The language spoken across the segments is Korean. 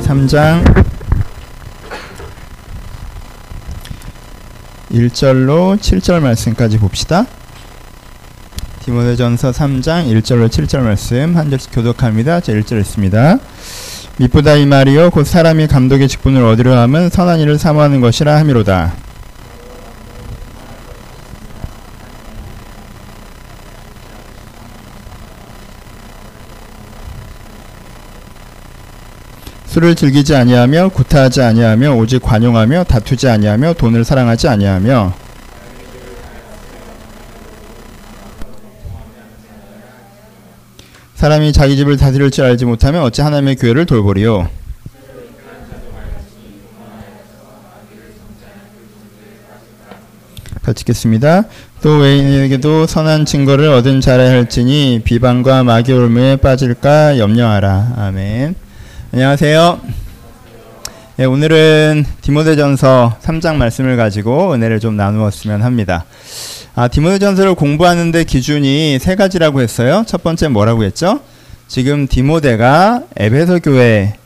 삼장 1절로 7절 말씀까지 봅시다. 디모데전서 3장 1절로 7절 말씀 한 절씩 교독합니다. 제 1절 있습니다. 미쁘다 이 말이요 곧 사람이 감독의 직분을 얻으려 함은 선한 일을 사모하는 것이라 함이로다. 술을 즐기지 아니하며 구타하지 아니하며 오직 관용하며 다투지 아니하며 돈을 사랑하지 아니하며 사람이 자기 집을 다스릴 줄 알지 못하면 어찌 하나님의 교회를 돌보리요 같이 읽겠습니다. 또 외인에게도 선한 증거를 얻은 자라 할지니 비방과 마귀 올무에 빠질까 염려하라. 아멘. 안녕하세요. 네, 오늘은 디모데전서 3장 말씀을 가지고 은혜를 좀 나누었으면 합니다. 아, 디모데전서를 공부하는데 기준이 세 가지라고 했어요. 첫 번째 뭐라고 했죠? 지금 디모데가 에베소 교회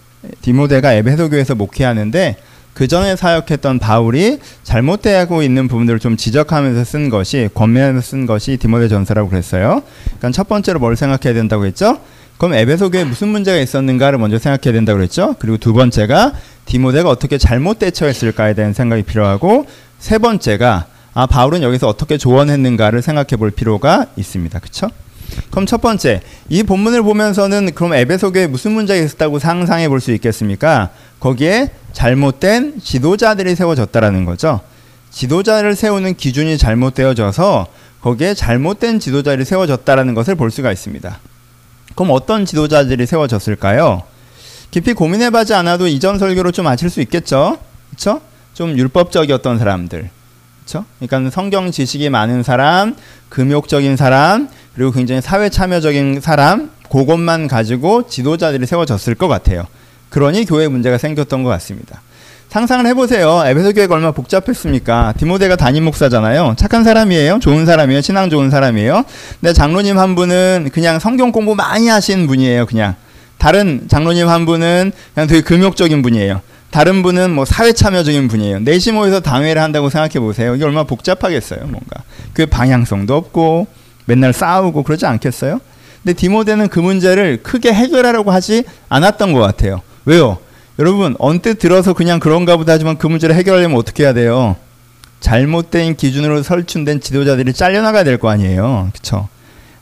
디모데가 에베소 교회에서 목회하는데 그 전에 사역했던 바울이 잘못되고 있는 부분들을 좀 지적하면서 쓴 것이 권면하면서 쓴 것이 디모데전서라고 그랬어요. 그러니까 첫 번째로 뭘 생각해야 된다고 했죠? 그럼 에베소 교회에 무슨 문제가 있었는가를 먼저 생각해야 된다고 그랬죠? 그리고 두 번째가 디모데가 어떻게 잘못 대처했을까에 대한 생각이 필요하고 세 번째가 아 바울은 여기서 어떻게 조언했는가를 생각해 볼 필요가 있습니다. 그렇죠? 그럼 첫 번째, 이 본문을 보면서는 그럼 에베소 교회에 무슨 문제가 있었다고 상상해 볼 수 있겠습니까? 거기에 잘못된 지도자들이 세워졌다라는 거죠. 지도자를 세우는 기준이 잘못되어져서 거기에 잘못된 지도자들이 세워졌다라는 것을 볼 수가 있습니다. 그럼 어떤 지도자들이 세워졌을까요? 깊이 고민해보지 않아도 이전 설교로 좀 아실 수 있겠죠? 그렇죠? 좀 율법적이었던 사람들. 그렇죠? 그러니까 성경 지식이 많은 사람, 금욕적인 사람, 그리고 굉장히 사회 참여적인 사람, 그것만 가지고 지도자들이 세워졌을 것 같아요. 그러니 교회 문제가 생겼던 것 같습니다. 상상을 해보세요. 에베소 교회가 얼마나 복잡했습니까? 디모데가 담임 목사잖아요. 착한 사람이에요. 좋은 사람이에요. 신앙 좋은 사람이에요. 근데 장로님 한 분은 그냥 성경 공부 많이 하신 분이에요. 그냥 다른 장로님 한 분은 그냥 되게 금욕적인 분이에요. 다른 분은 뭐 사회 참여적인 분이에요. 넷이 모여서 당회를 한다고 생각해 보세요. 이게 얼마나 복잡하겠어요. 뭔가 그 방향성도 없고 맨날 싸우고 그러지 않겠어요? 근데 디모데는 그 문제를 크게 해결하려고 하지 않았던 것 같아요. 왜요? 여러분 언뜻 들어서 그냥 그런가 보다 하지만 그 문제를 해결하려면 어떻게 해야 돼요? 잘못된 기준으로 설춘된 지도자들이 잘려나가야 될 거 아니에요. 그렇죠?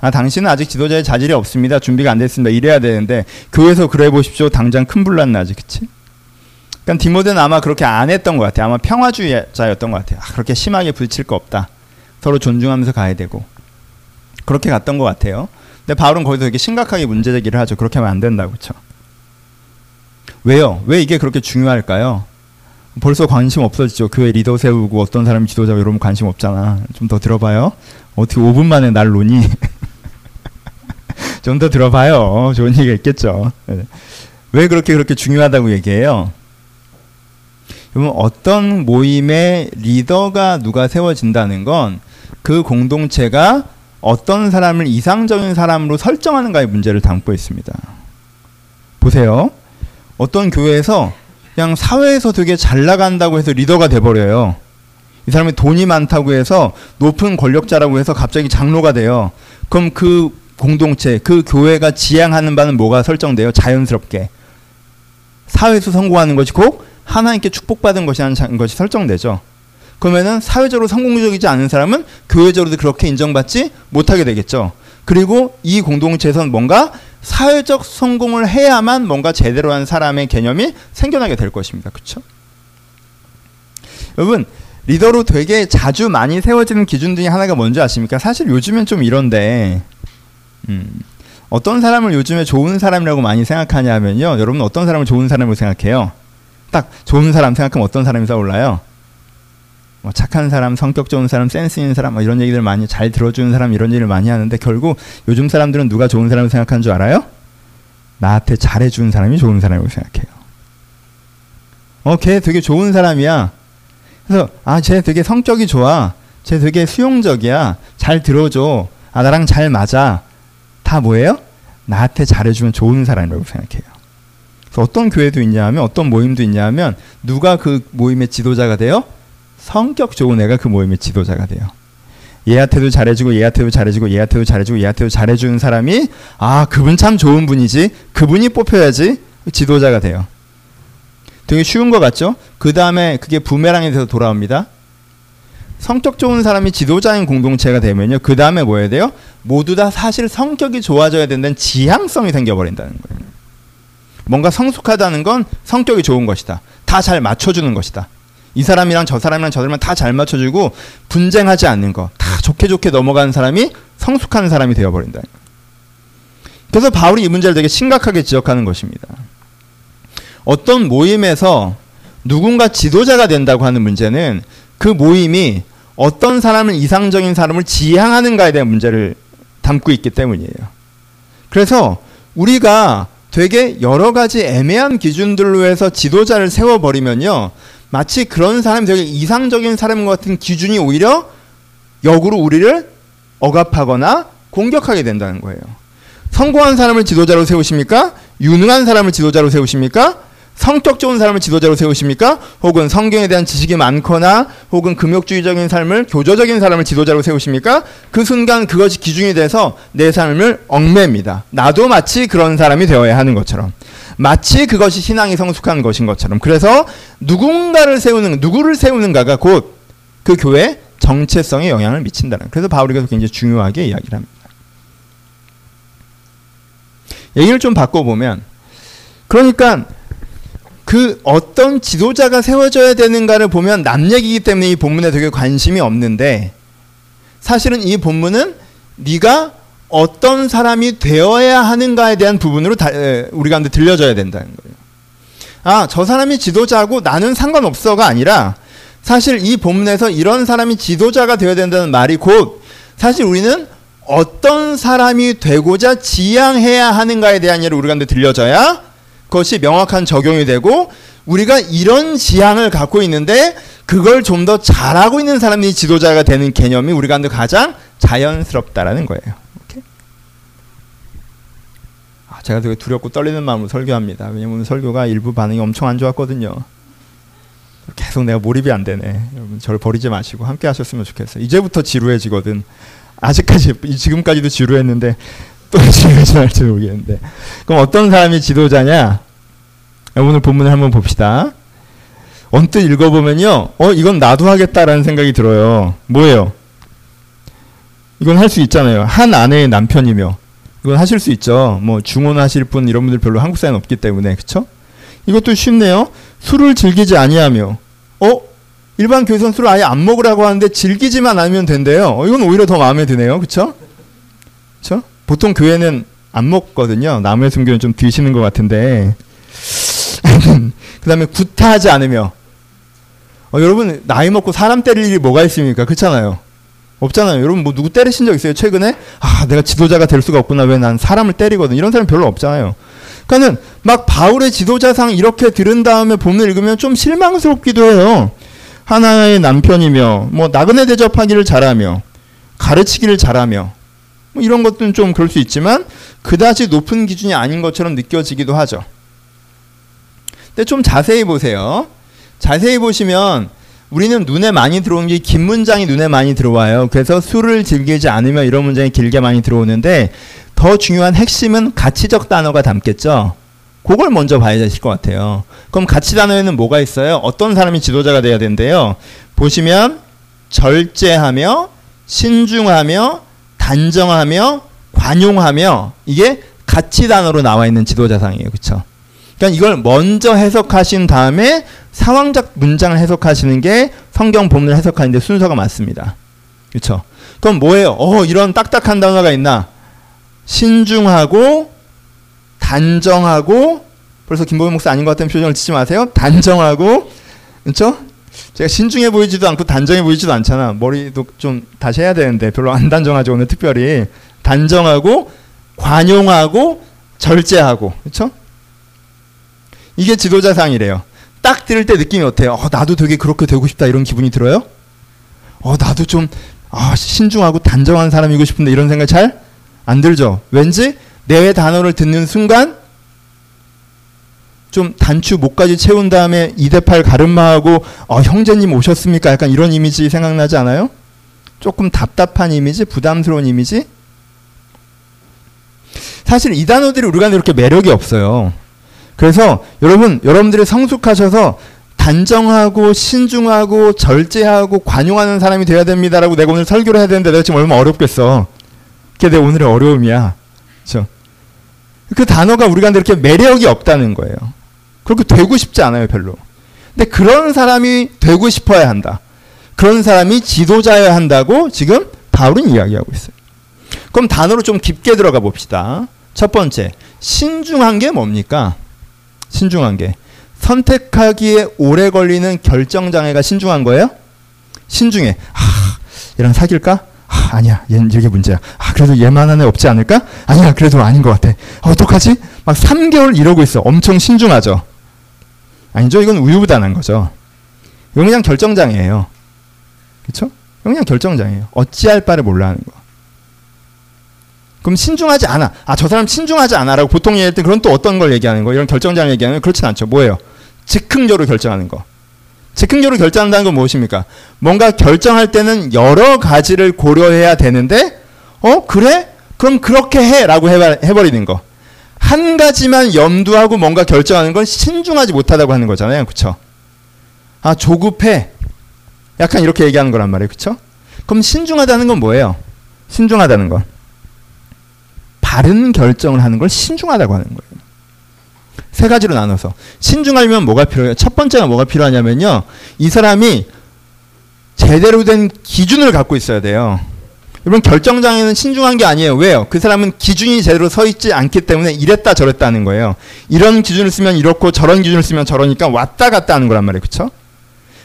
아, 당신은 아직 지도자의 자질이 없습니다. 준비가 안 됐습니다. 이래야 되는데 교회에서 그래 보십시오. 당장 큰 불난 나지. 그치? 그러니까 디모데는 아마 그렇게 안 했던 것 같아요. 아마 평화주의자였던 것 같아요. 아, 그렇게 심하게 부딪힐 거 없다. 서로 존중하면서 가야 되고. 그렇게 갔던 것 같아요. 근데 바울은 거기서 되게 심각하게 문제 제기를 하죠. 그렇게 하면 안 된다고. 그렇죠? 왜요? 왜 이게 그렇게 중요할까요? 벌써 관심 없어지죠. 교회 리더 세우고 어떤 사람이 지도자 이러면 관심 없잖아. 좀 더 들어봐요. 어떻게 5분 만에 날 노니? 좀 더 들어봐요. 좋은 얘기가 있겠죠. 네. 왜 그렇게 그렇게 중요하다고 얘기해요? 그러면 어떤 모임의 리더가 누가 세워진다는 건 그 공동체가 어떤 사람을 이상적인 사람으로 설정하는가의 문제를 담고 있습니다. 보세요. 어떤 교회에서 그냥 사회에서 되게 잘 나간다고 해서 리더가 돼버려요. 이 사람이 돈이 많다고 해서 높은 권력자라고 해서 갑자기 장로가 돼요. 그럼 그 공동체, 그 교회가 지향하는 바는 뭐가 설정돼요? 자연스럽게. 사회에서 성공하는 것이 곧 하나님께 축복받은 것이라는 것이 설정되죠. 그러면은 사회적으로 성공적이지 않은 사람은 교회적으로도 그렇게 인정받지 못하게 되겠죠. 그리고 이 공동체에서는 뭔가 사회적 성공을 해야만 뭔가 제대로 한 사람의 개념이 생겨나게 될 것입니다. 그렇죠? 여러분 리더로 되게 자주 많이 세워지는 기준 중에 하나가 뭔지 아십니까? 사실 요즘엔 좀 이런데 음, 어떤 사람을 요즘에 좋은 사람이라고 많이 생각하냐면요. 여러분 어떤 사람을 좋은 사람으로 생각해요? 딱 좋은 사람 생각하면 어떤 사람이 떠올라요? 뭐 착한 사람, 성격 좋은 사람, 센스 있는 사람 뭐 이런 얘기들 많이 잘 들어주는 사람 이런 얘기를 많이 하는데 결국 요즘 사람들은 누가 좋은 사람을 생각하는 줄 알아요? 나한테 잘해주는 사람이 좋은 사람이라고 생각해요. 어, 걔 되게 좋은 사람이야. 그래서 아, 쟤 되게 성격이 좋아. 쟤 되게 수용적이야. 잘 들어줘. 아 나랑 잘 맞아. 다 뭐예요? 나한테 잘해주면 좋은 사람이라고 생각해요. 그래서 어떤 교회도 있냐면 어떤 모임도 있냐면 누가 그 모임의 지도자가 돼요? 성격 좋은 애가 그 모임의 지도자가 돼요. 얘한테도 잘해주고 얘한테도 잘해주고 얘한테도 잘해주고 얘한테도 잘해주는 사람이 아 그분 참 좋은 분이지 그분이 뽑혀야지 지도자가 돼요. 되게 쉬운 것 같죠? 그 다음에 그게 부메랑에 돼서 돌아옵니다. 성격 좋은 사람이 지도자인 공동체가 되면요. 그 다음에 뭐 해야 돼요? 모두 다 사실 성격이 좋아져야 된다는 지향성이 생겨버린다는 거예요. 뭔가 성숙하다는 건 성격이 좋은 것이다. 다 잘 맞춰주는 것이다. 이 사람이랑 저 사람이랑 저 사람이랑 다 잘 맞춰주고 분쟁하지 않는 거. 다 좋게 좋게 넘어가는 사람이 성숙한 사람이 되어버린다. 그래서 바울이 이 문제를 되게 심각하게 지적하는 것입니다. 어떤 모임에서 누군가 지도자가 된다고 하는 문제는 그 모임이 어떤 사람을 이상적인 사람을 지향하는가에 대한 문제를 담고 있기 때문이에요. 그래서 우리가 되게 여러 가지 애매한 기준들로 해서 지도자를 세워버리면요. 마치 그런 사람이 되게 이상적인 사람 같은 기준이 오히려 역으로 우리를 억압하거나 공격하게 된다는 거예요. 성공한 사람을 지도자로 세우십니까? 유능한 사람을 지도자로 세우십니까? 성격 좋은 사람을 지도자로 세우십니까? 혹은 성경에 대한 지식이 많거나 혹은 금욕주의적인 삶을 교조적인 사람을 지도자로 세우십니까? 그 순간 그것이 기준이 돼서 내 삶을 얽매입니다. 나도 마치 그런 사람이 되어야 하는 것처럼. 마치 그것이 신앙이 성숙한 것인 것처럼. 그래서 누군가를 세우는 누구를 세우는가가 곧 그 교회 정체성에 영향을 미친다는. 그래서 바울이 굉장히 중요하게 이야기를 합니다. 얘기를 좀 바꿔보면 그러니까 그 어떤 지도자가 세워져야 되는가를 보면 남 얘기이기 때문에 이 본문에 되게 관심이 없는데 사실은 이 본문은 네가 어떤 사람이 되어야 하는가에 대한 부분으로 다, 우리 가운데 들려줘야 된다는 거예요. 아, 저 사람이 지도자고 나는 상관없어가 아니라 사실 이 본문에서 이런 사람이 지도자가 되어야 된다는 말이 곧 사실 우리는 어떤 사람이 되고자 지향해야 하는가에 대한 예를 우리 가운데 들려줘야 그 것이 명확한 적용이 되고 우리가 이런 지향을 갖고 있는데 그걸 좀 더 잘하고 있는 사람이 지도자가 되는 개념이 우리가 가장 자연스럽다라는 거예요. 아, 제가 되게 두렵고 떨리는 마음으로 설교합니다. 왜냐면 설교가 일부 반응이 엄청 안 좋았거든요. 계속 내가 몰입이 안 되네. 여러분 저를 버리지 마시고 함께 하셨으면 좋겠어요. 이제부터 지루해지거든. 아직까지 지금까지도 지루했는데 또 지루해질지 모르겠는데. 그럼 어떤 사람이 지도자냐? 오늘 본문을 한번 봅시다. 언뜻 읽어보면요. 어, 이건 나도 하겠다라는 생각이 들어요. 뭐예요? 이건 할 수 있잖아요. 한 아내의 남편이며. 이건 하실 수 있죠. 뭐 중혼하실 분 이런 분들 별로 한국 사회는 없기 때문에. 그쵸? 이것도 쉽네요. 술을 즐기지 아니하며. 어? 일반 교회선 술을 아예 안 먹으라고 하는데 즐기지만 않으면 된대요. 어, 이건 오히려 더 마음에 드네요. 그쵸? 그쵸? 보통 교회는 안 먹거든요. 남의 순교는 좀 드시는 것 같은데. 그 다음에 구타하지 않으며. 어, 여러분, 나이 먹고 사람 때릴 일이 뭐가 있습니까? 그렇잖아요. 없잖아요. 여러분, 뭐 누구 때리신 적 있어요? 최근에? 아, 내가 지도자가 될 수가 없구나. 왜 난 사람을 때리거든. 이런 사람 별로 없잖아요. 그러니까는 막 바울의 지도자상 이렇게 들은 다음에 본을 읽으면 좀 실망스럽기도 해요. 하나의 남편이며, 뭐, 나그네 대접하기를 잘하며, 가르치기를 잘하며, 뭐 이런 것들은 좀 그럴 수 있지만 그다지 높은 기준이 아닌 것처럼 느껴지기도 하죠. 근데 좀 자세히 보세요. 자세히 보시면 우리는 눈에 많이 들어오는 게 긴 문장이 눈에 많이 들어와요. 그래서 술을 즐기지 않으면 이런 문장이 길게 많이 들어오는데 더 중요한 핵심은 가치적 단어가 담겠죠. 그걸 먼저 봐야 되실 것 같아요. 그럼 가치 단어에는 뭐가 있어요? 어떤 사람이 지도자가 돼야 된대요? 보시면 절제하며 신중하며 단정하며 관용하며 이게 가치 단어로 나와 있는 지도자상이에요. 그렇죠? 그러니까 이걸 먼저 해석하신 다음에 상황적 문장을 해석하시는 게 성경 본문을 해석하는데 순서가 맞습니다. 그렇죠? 그럼 뭐예요? 어, 이런 딱딱한 단어가 있나? 신중하고 단정하고 벌써 김보영 목사 아닌 것 같다는 표정을 짓지 마세요. 단정하고 그렇죠? 제가 신중해 보이지도 않고 단정해 보이지도 않잖아. 머리도 좀 다시 해야 되는데 별로 안 단정하죠. 오늘 특별히 단정하고 관용하고 절제하고 그렇죠? 이게 지도자상이래요. 딱 들을 때 느낌이 어때요? 어, 나도 되게 그렇게 되고 싶다 이런 기분이 들어요? 어, 나도 좀 아, 신중하고 단정한 사람이고 싶은데 이런 생각 잘 안 들죠? 왠지 내 단어를 듣는 순간 좀 단추 목까지 채운 다음에 2대8 가름마하고 어, 형제님 오셨습니까? 약간 이런 이미지 생각나지 않아요? 조금 답답한 이미지, 부담스러운 이미지? 사실 이 단어들이 우리가 이렇게 매력이 없어요. 그래서 여러분, 여러분들이 성숙하셔서 단정하고 신중하고 절제하고 관용하는 사람이 되어야 됩니다라고 내가 오늘 설교를 해야 되는데 내가 지금 얼마나 어렵겠어. 그게 내 오늘의 어려움이야. 그렇죠? 그 단어가 우리가 이렇게 매력이 없다는 거예요. 그렇게 되고 싶지 않아요, 별로. 근데 그런 사람이 되고 싶어야 한다. 그런 사람이 지도자여야 한다고 지금 바울은 이야기하고 있어요. 그럼 단어로 좀 깊게 들어가 봅시다. 첫 번째, 신중한 게 뭡니까? 신중한 게. 선택하기에 오래 걸리는 결정장애가 신중한 거예요? 신중해. 아, 얘랑 사귈까? 아, 아니야. 얘는 이게 문제야. 아, 그래도 얘만한 애 없지 않을까? 아니야. 그래도 아닌 것 같아. 아, 어떡하지? 막 3개월 이러고 있어. 엄청 신중하죠. 아니죠. 이건 우유부단한 거죠. 이건 그냥 결정장애예요. 그렇죠? 그냥 결정장애예요. 어찌할 바를 몰라 하는 거. 그럼 신중하지 않아. 아, 저 사람 신중하지 않아라고 보통 얘기할 때 그런 또 어떤 걸 얘기하는 거? 이런 결정장애 얘기하는 거 그렇진 않죠. 뭐예요? 즉흥적으로 결정하는 거. 즉흥적으로 결정한다는 건 무엇입니까? 뭔가 결정할 때는 여러 가지를 고려해야 되는데, 어, 그래? 그럼 그렇게 해! 라고 해버리는 거. 한 가지만 염두하고 뭔가 결정하는 건 신중하지 못하다고 하는 거잖아요. 그쵸? 아, 조급해. 약간 이렇게 얘기하는 거란 말이에요. 그쵸? 그럼 신중하다는 건 뭐예요? 신중하다는 건. 바른 결정을 하는 걸 신중하다고 하는 거예요. 세 가지로 나눠서. 신중하려면 뭐가 필요해요? 첫 번째가 뭐가 필요하냐면요. 이 사람이 제대로 된 기준을 갖고 있어야 돼요. 여러분 결정장애는 신중한 게 아니에요. 왜요? 그 사람은 기준이 제대로 서 있지 않기 때문에 이랬다 저랬다 하는 거예요. 이런 기준을 쓰면 이렇고 저런 기준을 쓰면 저러니까 왔다 갔다 하는 거란 말이에요. 그렇죠?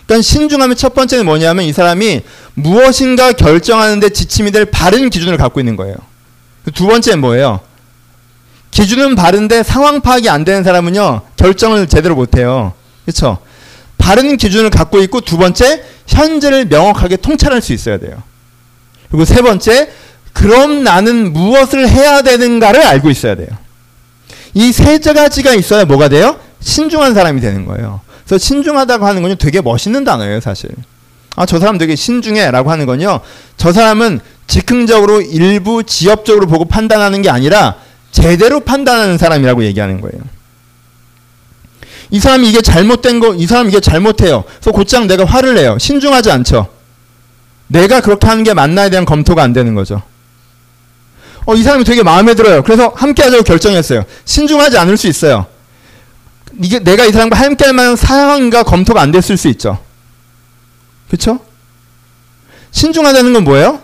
그러니까 신중하면 첫 번째는 뭐냐면 이 사람이 무엇인가 결정하는데 지침이 될 바른 기준을 갖고 있는 거예요. 두 번째는 뭐예요? 기준은 바른데 상황 파악이 안 되는 사람은요 결정을 제대로 못 해요. 그렇죠? 바른 기준을 갖고 있고 두 번째 현재를 명확하게 통찰할 수 있어야 돼요. 그리고 세 번째 그럼 나는 무엇을 해야 되는가를 알고 있어야 돼요. 이 세 가지가 있어야 뭐가 돼요? 신중한 사람이 되는 거예요. 그래서 신중하다고 하는 건요 되게 멋있는 단어예요 사실. 아 저 사람 되게 신중해 라고 하는 건요 저 사람은 즉흥적으로 일부 지엽적으로 보고 판단하는 게 아니라 제대로 판단하는 사람이라고 얘기하는 거예요. 이 사람이 이게 잘못된 거, 이 사람 이게 잘못해요. 그래서 곧장 내가 화를 내요. 신중하지 않죠. 내가 그렇게 하는 게 맞나에 대한 검토가 안 되는 거죠. 어, 이 사람이 되게 마음에 들어요. 그래서 함께 하자고 결정했어요. 신중하지 않을 수 있어요. 이게 내가 이 사람과 함께 할 만한 상황과 검토가 안 됐을 수 있죠. 그렇죠? 신중하다는 건 뭐예요?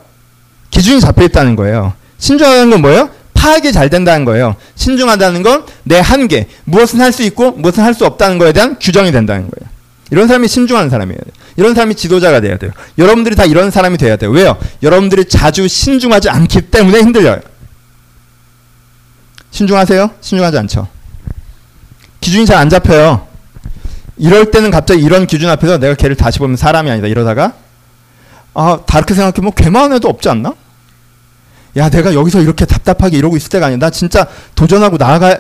기준이 잡혀 있다는 거예요. 신중하다는 건 뭐예요? 파악이 잘 된다는 거예요. 신중하다는 건 내 한계, 무엇은 할 수 있고 무엇은 할 수 없다는 거에 대한 규정이 된다는 거예요. 이런 사람이 신중한 사람이에요. 이런 사람이 지도자가 돼야 돼요. 여러분들이 다 이런 사람이 돼야 돼요. 왜요? 여러분들이 자주 신중하지 않기 때문에 힘들어요. 신중하세요? 신중하지 않죠. 기준이 잘 안 잡혀요. 이럴 때는 갑자기 이런 기준 앞에서 내가 걔를 다시 보면 사람이 아니다. 이러다가 아 다르게 생각해보면 걔만 해도 없지 않나? 야 내가 여기서 이렇게 답답하게 이러고 있을 때가 아니야. 나 진짜 도전하고 나아가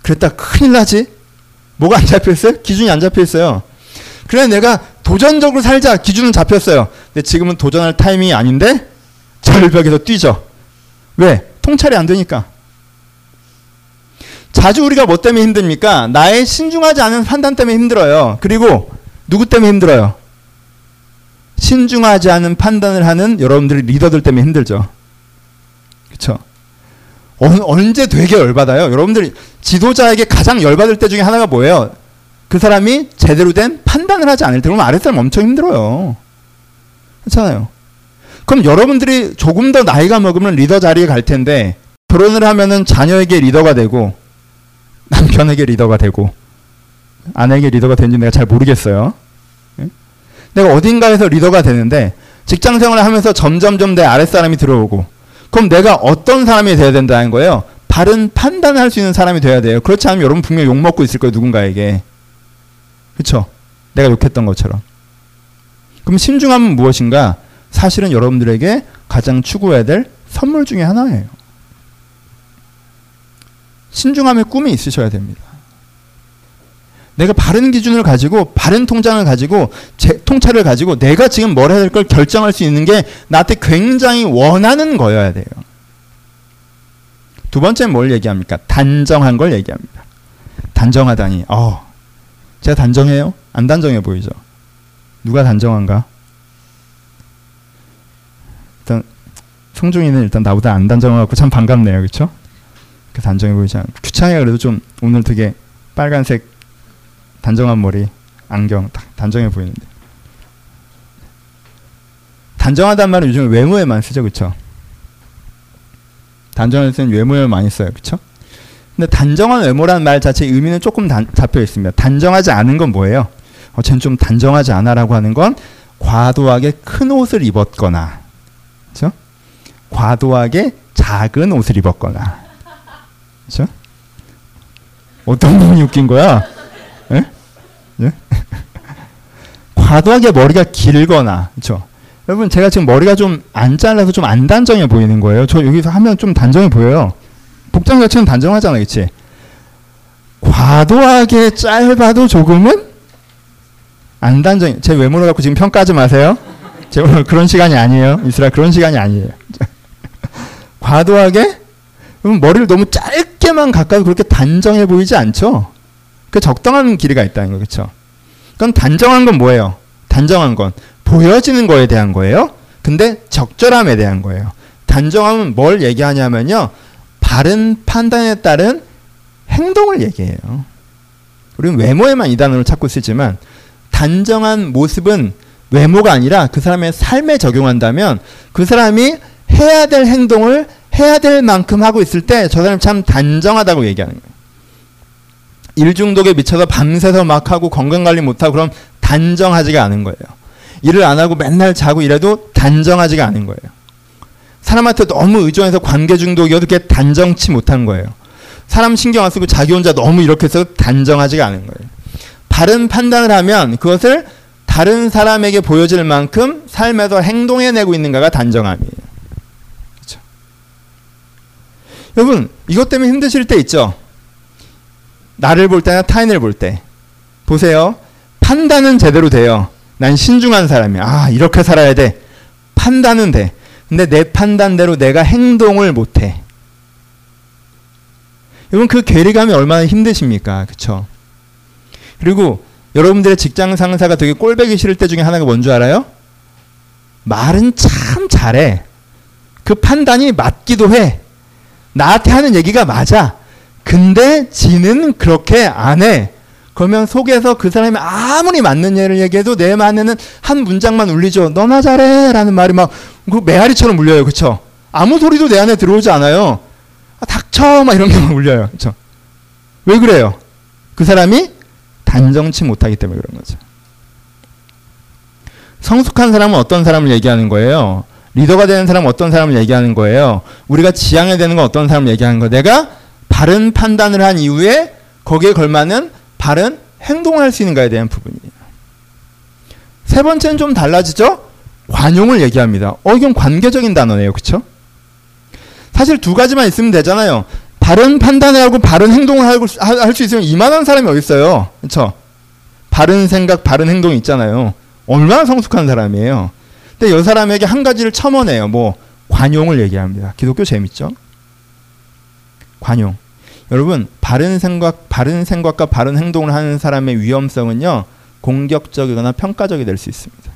그랬다 큰일 나지. 뭐가 안 잡혀 있어요? 기준이 안 잡혀 있어요. 그래 내가 도전적으로 살자 기준은 잡혔어요. 근데 지금은 도전할 타이밍이 아닌데 절벽에서 뛰죠. 왜? 통찰이 안 되니까. 자주 우리가 뭐 때문에 힘듭니까? 나의 신중하지 않은 판단 때문에 힘들어요. 그리고 누구 때문에 힘들어요? 신중하지 않은 판단을 하는 여러분들이 리더들 때문에 힘들죠. 그렇죠? 언제 되게 열받아요? 여러분들이 지도자에게 가장 열받을 때 중에 하나가 뭐예요? 그 사람이 제대로 된 판단을 하지 않을 때 그러면 아랫사람 엄청 힘들어요. 그렇잖아요. 그럼 여러분들이 조금 더 나이가 먹으면 리더 자리에 갈 텐데 결혼을 하면은 자녀에게 리더가 되고 남편에게 리더가 되고 아내에게 리더가 되는지 내가 잘 모르겠어요. 예? 내가 어딘가에서 리더가 되는데 직장 생활을 하면서 점점점 내 아랫사람이 들어오고 그럼 내가 어떤 사람이 돼야 된다는 거예요? 바른 판단을 할 수 있는 사람이 돼야 돼요. 그렇지 않으면 여러분 분명히 욕먹고 있을 거예요. 누군가에게. 그렇죠? 내가 욕했던 것처럼. 그럼 신중함은 무엇인가? 사실은 여러분들에게 가장 추구해야 될 선물 중에 하나예요. 신중함의 꿈이 있으셔야 됩니다. 내가 바른 기준을 가지고 바른 통장을 가지고 제, 통찰을 가지고 내가 지금 뭘 해야 될 걸 결정할 수 있는 게 나한테 굉장히 원하는 거여야 돼요. 두 번째는 뭘 얘기합니까? 단정한 걸 얘기합니다. 단정하다니. 어. 제가 단정해요? 안 단정해 보이죠? 누가 단정한가? 일단 성중이는 일단 나보다 안 단정하고 참 반갑네요. 그렇죠? 단정해 보이지 않고 규창이가 그래도 좀 오늘 되게 빨간색 단정한 머리, 안경 딱 단정해 보이는데. 단정하단 말은 요즘 외모에만 쓰죠, 그렇죠? 단정할 때는 외모에 많이 써요, 그렇죠? 근데 단정한 외모라는 말 자체의 의미는 조금 단, 잡혀 있습니다. 단정하지 않은 건 뭐예요? 어, 쟤는 좀 단정하지 않아라고 하는 건 과도하게 큰 옷을 입었거나, 그렇죠? 과도하게 작은 옷을 입었거나, 그렇죠? 어떤 부분이 웃긴 거야? 예? 예? 과도하게 머리가 길거나, 그렇죠? 여러분 제가 지금 머리가 좀 안 잘라서 좀 안 단정해 보이는 거예요. 저 여기서 하면 좀 단정해 보여요. 복장 자체는 단정하잖아, 그렇지? 과도하게 짧아도 조금은 안 단정. 제 외모를 갖고 지금 평가하지 마세요. 제 오늘 그런 시간이 아니에요. 이스라 그런 시간이 아니에요. 과도하게 머리를 너무 짧게만 가까이 그렇게 단정해 보이지 않죠? 그 적당한 길이가 있다는 거 그렇죠? 그건 단정한 건 뭐예요? 단정한 건 보여지는 거에 대한 거예요. 근데 적절함에 대한 거예요. 단정함은 뭘 얘기하냐면요. 바른 판단에 따른 행동을 얘기해요. 우리는 외모에만 이 단어를 찾고 쓰지만 단정한 모습은 외모가 아니라 그 사람의 삶에 적용한다면 그 사람이 해야 될 행동을 해야 될 만큼 하고 있을 때 저 사람 참 단정하다고 얘기하는 거예요. 일 중독에 미쳐서 밤새서 막 하고 건강 관리 못하고 그럼 단정하지가 않은 거예요. 일을 안 하고 맨날 자고 이래도 단정하지가 않은 거예요. 사람한테 너무 의존해서 관계 중독이어도 그게 단정치 못한 거예요. 사람 신경 안 쓰고 자기 혼자 너무 이렇게 해서 단정하지가 않은 거예요. 바른 판단을 하면 그것을 다른 사람에게 보여질 만큼 삶에서 행동해내고 있는가가 단정함이에요. 그렇죠? 여러분 이것 때문에 힘드실 때 있죠? 나를 볼 때나 타인을 볼 때. 보세요. 판단은 제대로 돼요. 난 신중한 사람이야. 아, 이렇게 살아야 돼. 판단은 돼. 근데 내 판단대로 내가 행동을 못 해. 여러분 그 괴리감이 얼마나 힘드십니까? 그쵸 그리고 여러분들의 직장 상사가 되게 꼴배기 싫을 때 중에 하나가 뭔 줄 알아요? 말은 참 잘해. 그 판단이 맞기도 해. 나한테 하는 얘기가 맞아. 근데 지는 그렇게 안 해. 그러면 속에서 그 사람이 아무리 맞는 예를 얘기해도 내 안에는 한 문장만 울리죠. 너나 잘해. 라는 말이 막, 그 메아리처럼 울려요. 그쵸? 아무 소리도 내 안에 들어오지 않아요. 아, 닥쳐. 막 이런 게 막 울려요. 그쵸? 왜 그래요? 그 사람이 단정치 못하기 때문에 그런 거죠. 성숙한 사람은 어떤 사람을 얘기하는 거예요? 리더가 되는 사람은 어떤 사람을 얘기하는 거예요? 우리가 지향해야 되는 건 어떤 사람을 얘기하는 거예요? 내가 바른 판단을 한 이후에 거기에 걸맞는 바른 행동을 할 수 있는가에 대한 부분이에요. 세 번째는 좀 달라지죠? 관용을 얘기합니다. 어, 이건 관계적인 단어네요. 그쵸? 사실 두 가지만 있으면 되잖아요. 바른 판단을 하고 바른 행동을 할 수 있으면 이만한 사람이 어디 있어요. 그쵸? 바른 생각, 바른 행동이 있잖아요. 얼마나 성숙한 사람이에요. 근데 이 사람에게 한 가지를 첨언해요. 뭐, 관용을 얘기합니다. 기독교 재밌죠? 관용. 여러분 바른 생각, 바른 생각과 바른 행동을 하는 사람의 위험성은요 공격적이거나 평가적이 될 수 있습니다.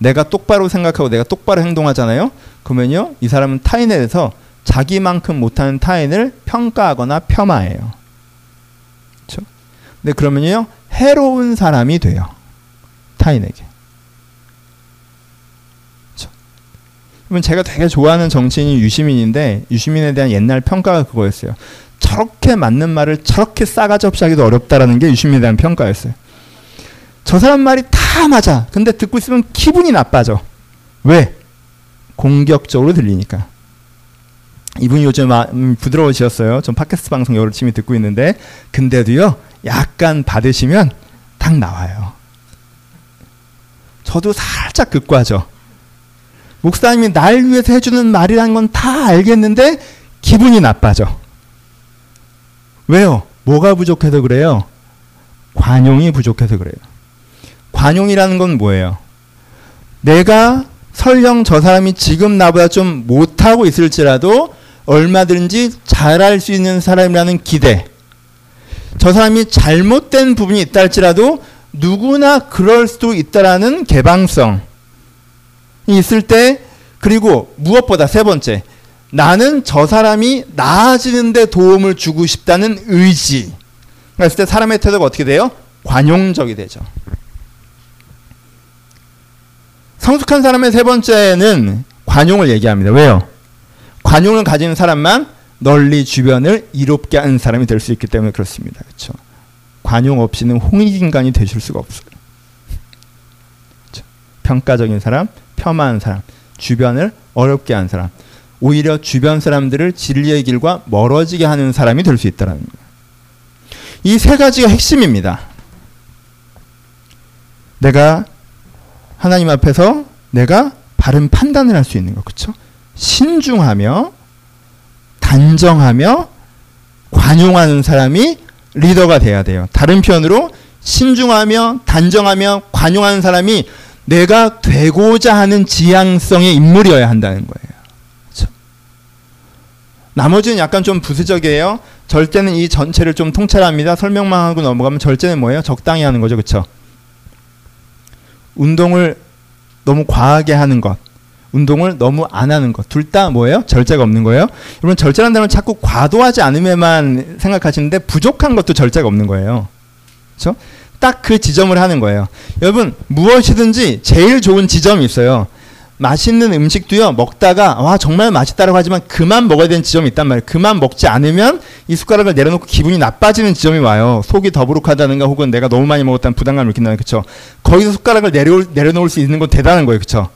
내가 똑바로 생각하고 내가 똑바로 행동하잖아요. 그러면요 이 사람은 타인에 대해서 자기만큼 못하는 타인을 평가하거나 폄하해요. 그렇죠? 근데 그러면요 해로운 사람이 돼요. 타인에게. 그러면 제가 되게 좋아하는 정치인이 유시민인데 유시민에 대한 옛날 평가가 그거였어요. 저렇게 맞는 말을 저렇게 싸가지 없이 하기도 어렵다라는 게 유시민에 대한 평가였어요. 저 사람 말이 다 맞아. 근데 듣고 있으면 기분이 나빠져. 왜? 공격적으로 들리니까. 이분이 요즘 음, 부드러워지셨어요. 전 팟캐스트 방송 열심히 듣고 있는데 근데도요. 약간 받으시면 딱 나와요. 저도 살짝 극과죠. 목사님이 날 위해서 해주는 말이라는 건다 알겠는데 기분이 나빠져. 왜요? 뭐가 부족해서 그래요? 관용이 부족해서 그래요. 관용이라는 건 뭐예요? 내가 설령 저 사람이 지금 나보다 좀 못하고 있을지라도 얼마든지 잘할 수 있는 사람이라는 기대. 저 사람이 잘못된 부분이 있다 할지라도 누구나 그럴 수도 있다라는 개방성. 있을 때 그리고 무엇보다 세 번째 나는 저 사람이 나아지는데 도움을 주고 싶다는 의지. 그랬을 때 사람의 태도가 어떻게 돼요? 관용적이 되죠. 성숙한 사람의 세 번째는 관용을 얘기합니다. 왜요? 관용을 가진 사람만 널리 주변을 이롭게 하는 사람이 될 수 있기 때문에 그렇습니다. 그렇죠? 관용 없이는 홍익인간이 되실 수가 없어요. 그렇죠? 평가적인 사람, 폄하한 사람, 주변을 어렵게 한 사람, 오히려 주변 사람들을 진리의 길과 멀어지게 하는 사람이 될 수 있다는 거예요. 이 세 가지가 핵심입니다. 내가 하나님 앞에서 내가 바른 판단을 할 수 있는 것, 그렇죠? 신중하며 단정하며 관용하는 사람이 리더가 돼야 돼요. 다른 편으로 신중하며 단정하며 관용하는 사람이 내가 되고자 하는 지향성의 인물이어야 한다는 거예요. 그렇죠? 나머지는 약간 좀 부수적이에요. 절제는 이 전체를 좀 통찰합니다. 설명만 하고 넘어가면 절제는 뭐예요? 적당히 하는 거죠. 그렇죠? 운동을 너무 과하게 하는 것. 운동을 너무 안 하는 것. 둘 다 뭐예요? 절제가 없는 거예요. 여러분 절제라는 단어를 자꾸 과도하지 않으면만 생각하시는데 부족한 것도 절제가 없는 거예요. 그렇죠? 딱 그 지점을 하는 거예요. 여러분 무엇이든지 제일 좋은 지점이 있어요. 맛있는 음식도요 먹다가 와 정말 맛있다라고 하지만 그만 먹어야 되는 지점이 있단 말이에요. 그만 먹지 않으면 이 숟가락을 내려놓고 기분이 나빠지는 지점이 와요. 속이 더부룩하다는가 혹은 내가 너무 많이 먹었다는 부담감을 느낀다는 그쵸. 거기서 숟가락을 내려 내려놓을 수 있는 건 대단한 거예요, 그쵸.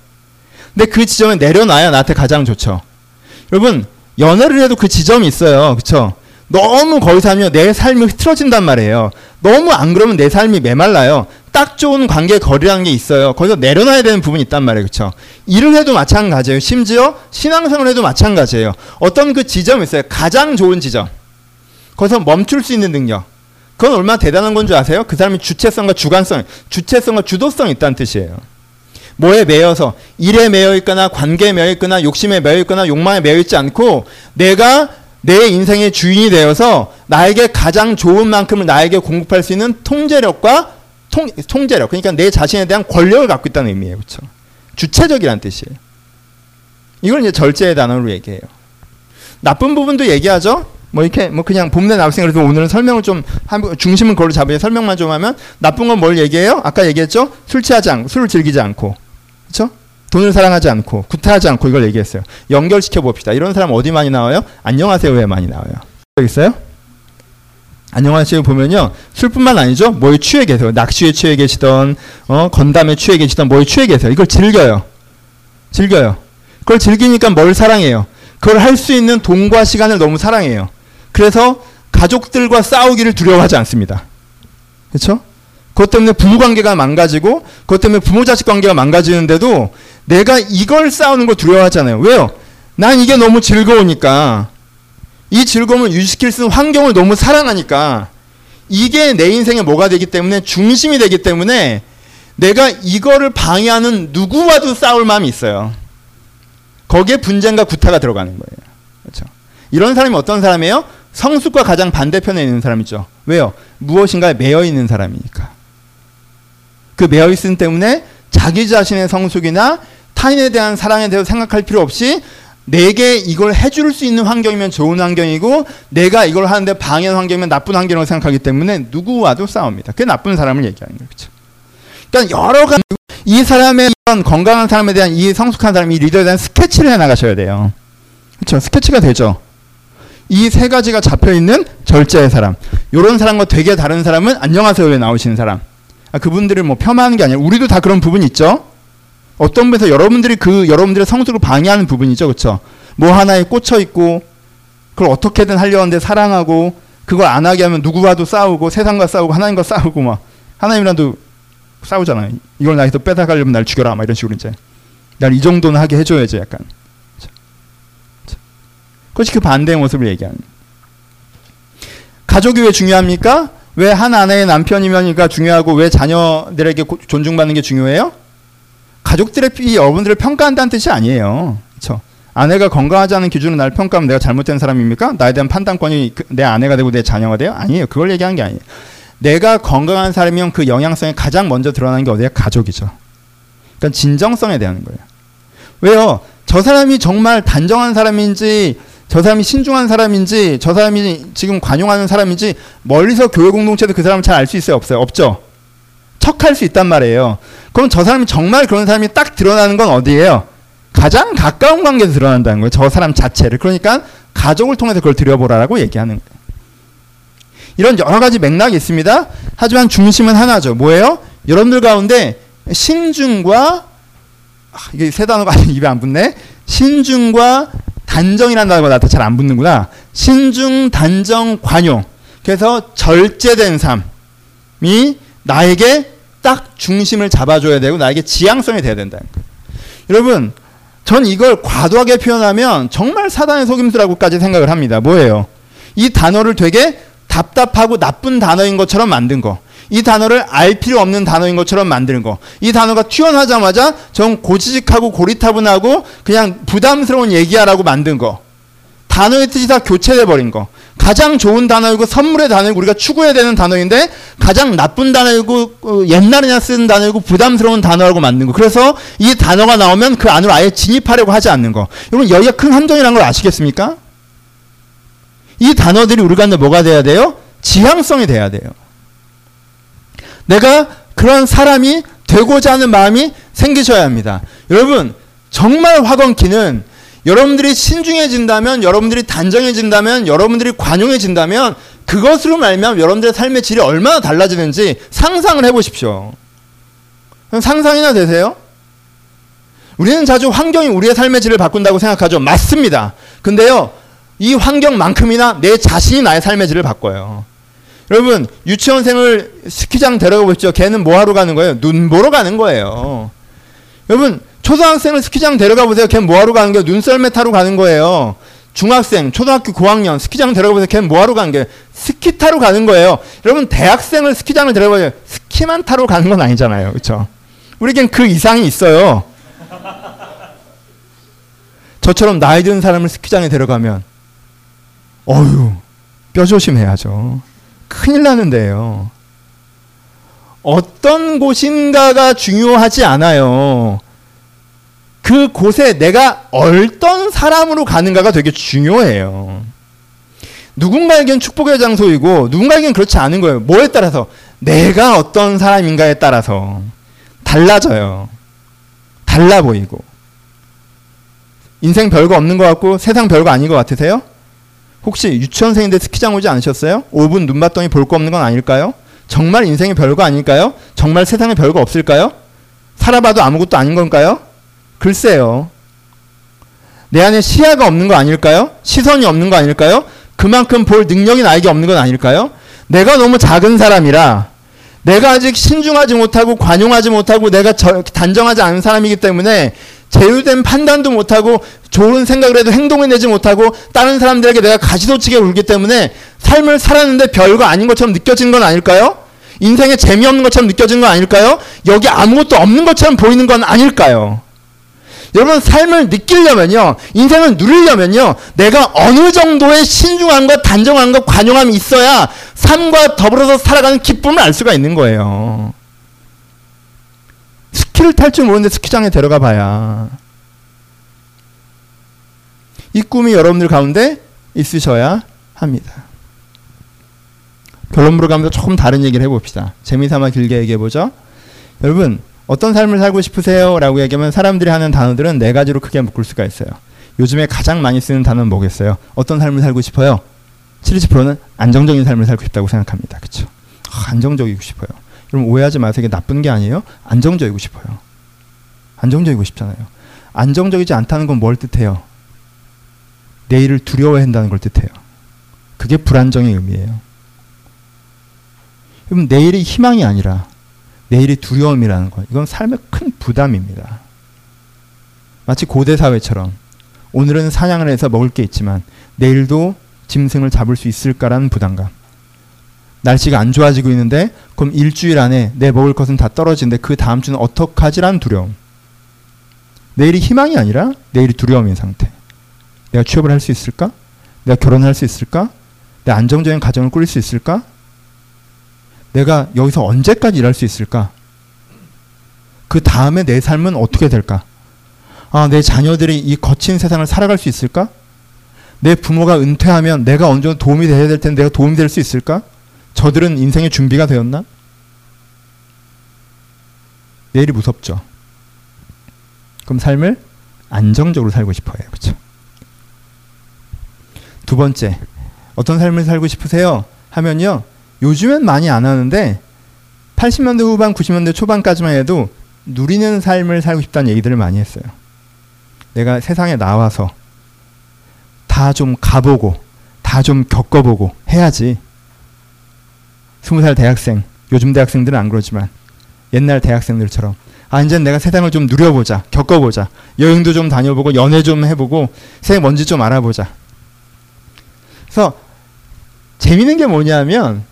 근데 그 지점에 내려놔야 나한테 가장 좋죠. 여러분 연애를 해도 그 지점이 있어요, 그쵸. 너무 거기서 하면 내 삶이 흐트러진단 말이에요. 너무 안 그러면 내 삶이 메말라요. 딱 좋은 관계 거리라는 게 있어요. 거기서 내려놔야 되는 부분이 있단 말이에요. 그렇죠? 일을 해도 마찬가지예요. 심지어 신앙생활 해도 마찬가지예요. 어떤 그 지점이 있어요. 가장 좋은 지점. 거기서 멈출 수 있는 능력. 그건 얼마나 대단한 건 줄 아세요? 그 사람이 주체성과 주관성, 주체성과 주도성이 있다는 뜻이에요. 뭐에 매여서 일에 매여 있거나 관계에 매여 있거나 욕심에 매여 있거나 욕망에 매여 있지 않고 내가 내 인생의 주인이 되어서 나에게 가장 좋은 만큼을 나에게 공급할 수 있는 통제력과 통, 통제력 그러니까 내 자신에 대한 권력을 갖고 있다는 의미예요. 그렇죠? 주체적이란 뜻이에요. 이걸 이제 절제의 단어로 얘기해요. 나쁜 부분도 얘기하죠. 뭐 이렇게 뭐 그냥 봄내 나왔으니까 그래서 오늘은 설명을 좀 중심은 그걸로 잡으려 설명만 좀 하면 나쁜 건 뭘 얘기해요? 아까 얘기했죠. 술 취하지 않고 술을 즐기지 않고 그렇죠? 돈을 사랑하지 않고 구타하지 않고 이걸 얘기했어요. 연결시켜 봅시다. 이런 사람 어디 많이 나와요? 안녕하세요에 많이 나와요. 여기 있어요? 안녕하세요. 보면요. 술뿐만 아니죠. 뭐에 취해 계세요? 낚시에 취해 계시던 어 건담에 취해 계시던 뭐에 취해 계세요? 이걸 즐겨요. 즐겨요. 그걸 즐기니까 뭘 사랑해요? 그걸 할 수 있는 돈과 시간을 너무 사랑해요. 그래서 가족들과 싸우기를 두려워하지 않습니다. 그렇죠 그것 때문에 부부 관계가 망가지고 그것 때문에 부모 자식 관계가 망가지는데도 내가 이걸 싸우는 걸 두려워하잖아요. 왜요? 난 이게 너무 즐거우니까 이 즐거움을 유지시킬 수 있는 환경을 너무 사랑하니까 이게 내 인생에 뭐가 되기 때문에 중심이 되기 때문에 내가 이거를 방해하는 누구와도 싸울 마음이 있어요. 거기에 분쟁과 구타가 들어가는 거예요. 그렇죠? 이런 사람이 어떤 사람이에요? 성숙과 가장 반대편에 있는 사람이죠. 왜요? 무엇인가에 매여 있는 사람이니까. 그 매여 있음 때문에 자기 자신의 성숙이나 타인에 대한 사랑에 대해서 생각할 필요 없이 내게 이걸 해줄 수 있는 환경이면 좋은 환경이고 내가 이걸 하는데 방해하는 환경이면 나쁜 환경이라고 생각하기 때문에 누구와도 싸웁니다. 그게 나쁜 사람을 얘기하는 거죠. 그러니까 여러 가지 이 사람의 건강한 사람에 대한 이 성숙한 사람 이 리더에 대한 스케치를 해 나가셔야 돼요. 그렇죠? 스케치가 되죠. 이 세 가지가 잡혀 있는 절제의 사람. 이런 사람과 되게 다른 사람은 안녕하세요에 나오시는 사람. 아, 그분들을 뭐 폄하하는 게 아니라 우리도 다 그런 부분이 있죠. 어떤 면에서 여러분들이 그 여러분들의 성숙을 방해하는 부분이죠. 그렇죠? 뭐 하나에 꽂혀 있고 그걸 어떻게든 하려 하는데 사랑하고 그걸 안 하게 하면 누구와도 싸우고 세상과 싸우고 하나님과 싸우고 막 하나님이랑도 싸우잖아요. 이걸 나에서 뺏어가려면 날 죽여라 막 이런 식으로 이제 날 이 정도는 하게 해줘야지 약간. 그것이 그 반대의 모습을 얘기하는. 가족이 왜 중요합니까? 왜 한 아내의 남편이면니까 중요하고 왜 자녀들에게 존중받는 게 중요해요? 가족들의 여러분들을 평가한다는 뜻이 아니에요. 그렇죠? 아내가 건강하지 않은 기준으로 날 평가하면 내가 잘못된 사람입니까? 나에 대한 판단권이 그 내 아내가 되고 내 자녀가 돼요? 아니에요. 그걸 얘기하는 게 아니에요. 내가 건강한 사람이면 그 영향성이 가장 먼저 드러나는 게 어디야? 가족이죠. 그러니까 진정성에 대한 거예요. 왜요? 저 사람이 정말 단정한 사람인지 저 사람이 신중한 사람인지 저 사람이 지금 관용하는 사람인지 멀리서 교회 공동체도 그 사람을 잘 알 수 있어요? 없어요? 없죠. 척할 수 있단 말이에요. 그럼 저 사람이 정말 그런 사람이 딱 드러나는 건 어디예요? 가장 가까운 관계에서 드러난다는 거예요. 저 사람 자체를. 그러니까 가족을 통해서 그걸 들여보라라고 얘기하는 거예요. 이런 여러 가지 맥락이 있습니다. 하지만 중심은 하나죠. 뭐예요? 여러분들 가운데 신중과 아, 이게 세 단어가 입에 안 붙네. 신중과 단정이라는 단어가 나한테 잘 안 붙는구나. 신중, 단정, 관용. 그래서 절제된 삶이 나에게 딱 중심을 잡아줘야 되고 나에게 지향성이 돼야 거예요. 여러분, 전 이걸 과도하게 표현하면 정말 사단의 속임수라고까지 생각을 합니다. 뭐예요? 이 단어를 되게 답답하고 나쁜 단어인 것처럼 만든 거. 이 단어를 알 필요 없는 단어인 것처럼 만드는 거. 이 단어가 튀어나자마자 전 고지식하고 고리타분하고 그냥 부담스러운 얘기야라고 만든 거. 단어의 뜻이 다 교체돼 버린 거. 가장 좋은 단어이고 선물의 단어이고 우리가 추구해야 되는 단어인데 가장 나쁜 단어이고 어, 옛날에나 쓰는 단어이고 부담스러운 단어라고 만든 거. 그래서 이 단어가 나오면 그 안으로 아예 진입하려고 하지 않는 거. 여러분 여기가 큰 함정이라는 걸 아시겠습니까? 이 단어들이 우리 가운데 뭐가 돼야 돼요? 지향성이 돼야 돼요. 내가 그런 사람이 되고자 하는 마음이 생기셔야 합니다. 여러분 정말 화건키는 여러분들이 신중해진다면, 여러분들이 단정해진다면, 여러분들이 관용해진다면 그것으로 말면 여러분들의 삶의 질이 얼마나 달라지는지 상상을 해보십시오. 상상이나 되세요? 우리는 자주 환경이 우리의 삶의 질을 바꾼다고 생각하죠. 맞습니다. 근데요, 이 환경만큼이나 내 자신이 나의 삶의 질을 바꿔요. 여러분, 유치원생을 스키장 데려가 보십시오. 걔는 뭐 하러 가는 거예요? 눈 보러 가는 거예요. 여러분, 초등학생을 스키장 데려가 보세요. 걔는 뭐하러 가는 거예요? 눈썰매 타러 가는 거예요. 중학생, 초등학교 고학년 스키장 데려가 보세요. 걔는 뭐하러 가는 거예요? 스키 타러 가는 거예요. 여러분 대학생을 스키장을 데려가 보세요. 스키만 타러 가는 건 아니잖아요. 그렇죠? 우리겐 그 이상이 있어요. 저처럼 나이 든 사람을 스키장에 데려가면 어휴 뼈 조심해야죠. 큰일 나는데요. 어떤 곳인가가 중요하지 않아요. 그 곳에 내가 어떤 사람으로 가는가가 되게 중요해요. 누군가에겐 축복의 장소이고 누군가에겐 그렇지 않은 거예요. 뭐에 따라서 내가 어떤 사람인가에 따라서 달라져요. 달라 보이고 인생 별거 없는 것 같고 세상 별거 아닌 것 같으세요? 혹시 유치원생인데 스키장 오지 않으셨어요? 5분 눈 봤더니 볼 거 없는 건 아닐까요? 정말 인생이 별거 아닐까요? 정말 세상에 별거 없을까요? 살아봐도 아무것도 아닌 건가요? 글쎄요. 내 안에 시야가 없는 거 아닐까요? 시선이 없는 거 아닐까요? 그만큼 볼 능력이 나에게 없는 건 아닐까요? 내가 너무 작은 사람이라 내가 아직 신중하지 못하고 관용하지 못하고 내가 저, 단정하지 않은 사람이기 때문에 제휴된 판단도 못하고 좋은 생각을 해도 행동을 내지 못하고 다른 사람들에게 내가 가시도치게 울기 때문에 삶을 살았는데 별거 아닌 것처럼 느껴진 건 아닐까요? 인생에 재미없는 것처럼 느껴진 건 아닐까요? 여기 아무것도 없는 것처럼 보이는 건 아닐까요? 여러분 삶을 느끼려면요. 인생을 누리려면요. 내가 어느 정도의 신중함과 단정함과 관용함이 있어야 삶과 더불어서 살아가는 기쁨을 알 수가 있는 거예요. 스키를 탈 줄 모르는데 스키장에 데려가 봐야 이 꿈이 여러분들 가운데 있으셔야 합니다. 결론부로 가면서 조금 다른 얘기를 해봅시다. 재미삼아 길게 얘기해보죠. 여러분 어떤 삶을 살고 싶으세요? 라고 얘기하면 사람들이 하는 단어들은 네 가지로 크게 묶을 수가 있어요. 요즘에 가장 많이 쓰는 단어는 뭐겠어요? 어떤 삶을 살고 싶어요? 70%는 안정적인 삶을 살고 싶다고 생각합니다. 그쵸? 아, 안정적이고 싶어요. 여러분 오해하지 마세요. 이게 나쁜 게 아니에요. 안정적이고 싶어요. 안정적이고 싶잖아요. 안정적이지 않다는 건 뭘 뜻해요? 내일을 두려워한다는 걸 뜻해요. 그게 불안정의 의미예요. 그럼 내일이 희망이 아니라 내일이 두려움이라는 것. 이건 삶의 큰 부담입니다. 마치 고대 사회처럼 오늘은 사냥을 해서 먹을 게 있지만 내일도 짐승을 잡을 수 있을까라는 부담감. 날씨가 안 좋아지고 있는데 그럼 일주일 안에 내 먹을 것은 다 떨어지는데 그 다음 주는 어떡하지라는 두려움. 내일이 희망이 아니라 내일이 두려움인 상태. 내가 취업을 할 수 있을까? 내가 결혼할 수 있을까? 내 안정적인 가정을 꾸릴 수 있을까? 내가 여기서 언제까지 일할 수 있을까? 그 다음에 내 삶은 어떻게 될까? 아, 내 자녀들이 이 거친 세상을 살아갈 수 있을까? 내 부모가 은퇴하면 내가 정도 도움이 돼야 될 텐데 내가 도움이 될 수 있을까? 저들은 인생의 준비가 되었나? 내일이 무섭죠. 그럼 삶을 안정적으로 살고 싶어요. 그렇죠? 두 번째, 어떤 삶을 살고 싶으세요? 하면요. 요즘엔 많이 안 하는데 80년대 후반, 90년대 초반까지만 해도 누리는 삶을 살고 싶다는 얘기들을 많이 했어요. 내가 세상에 나와서 다 좀 가보고 다 좀 겪어보고 해야지. 스무 살 대학생, 요즘 대학생들은 안 그러지만 옛날 대학생들처럼 아 이제 내가 세상을 좀 누려보자, 겪어보자, 여행도 좀 다녀보고 연애 좀 해보고 세상 뭔지 좀 알아보자. 그래서 재밌는 게 뭐냐면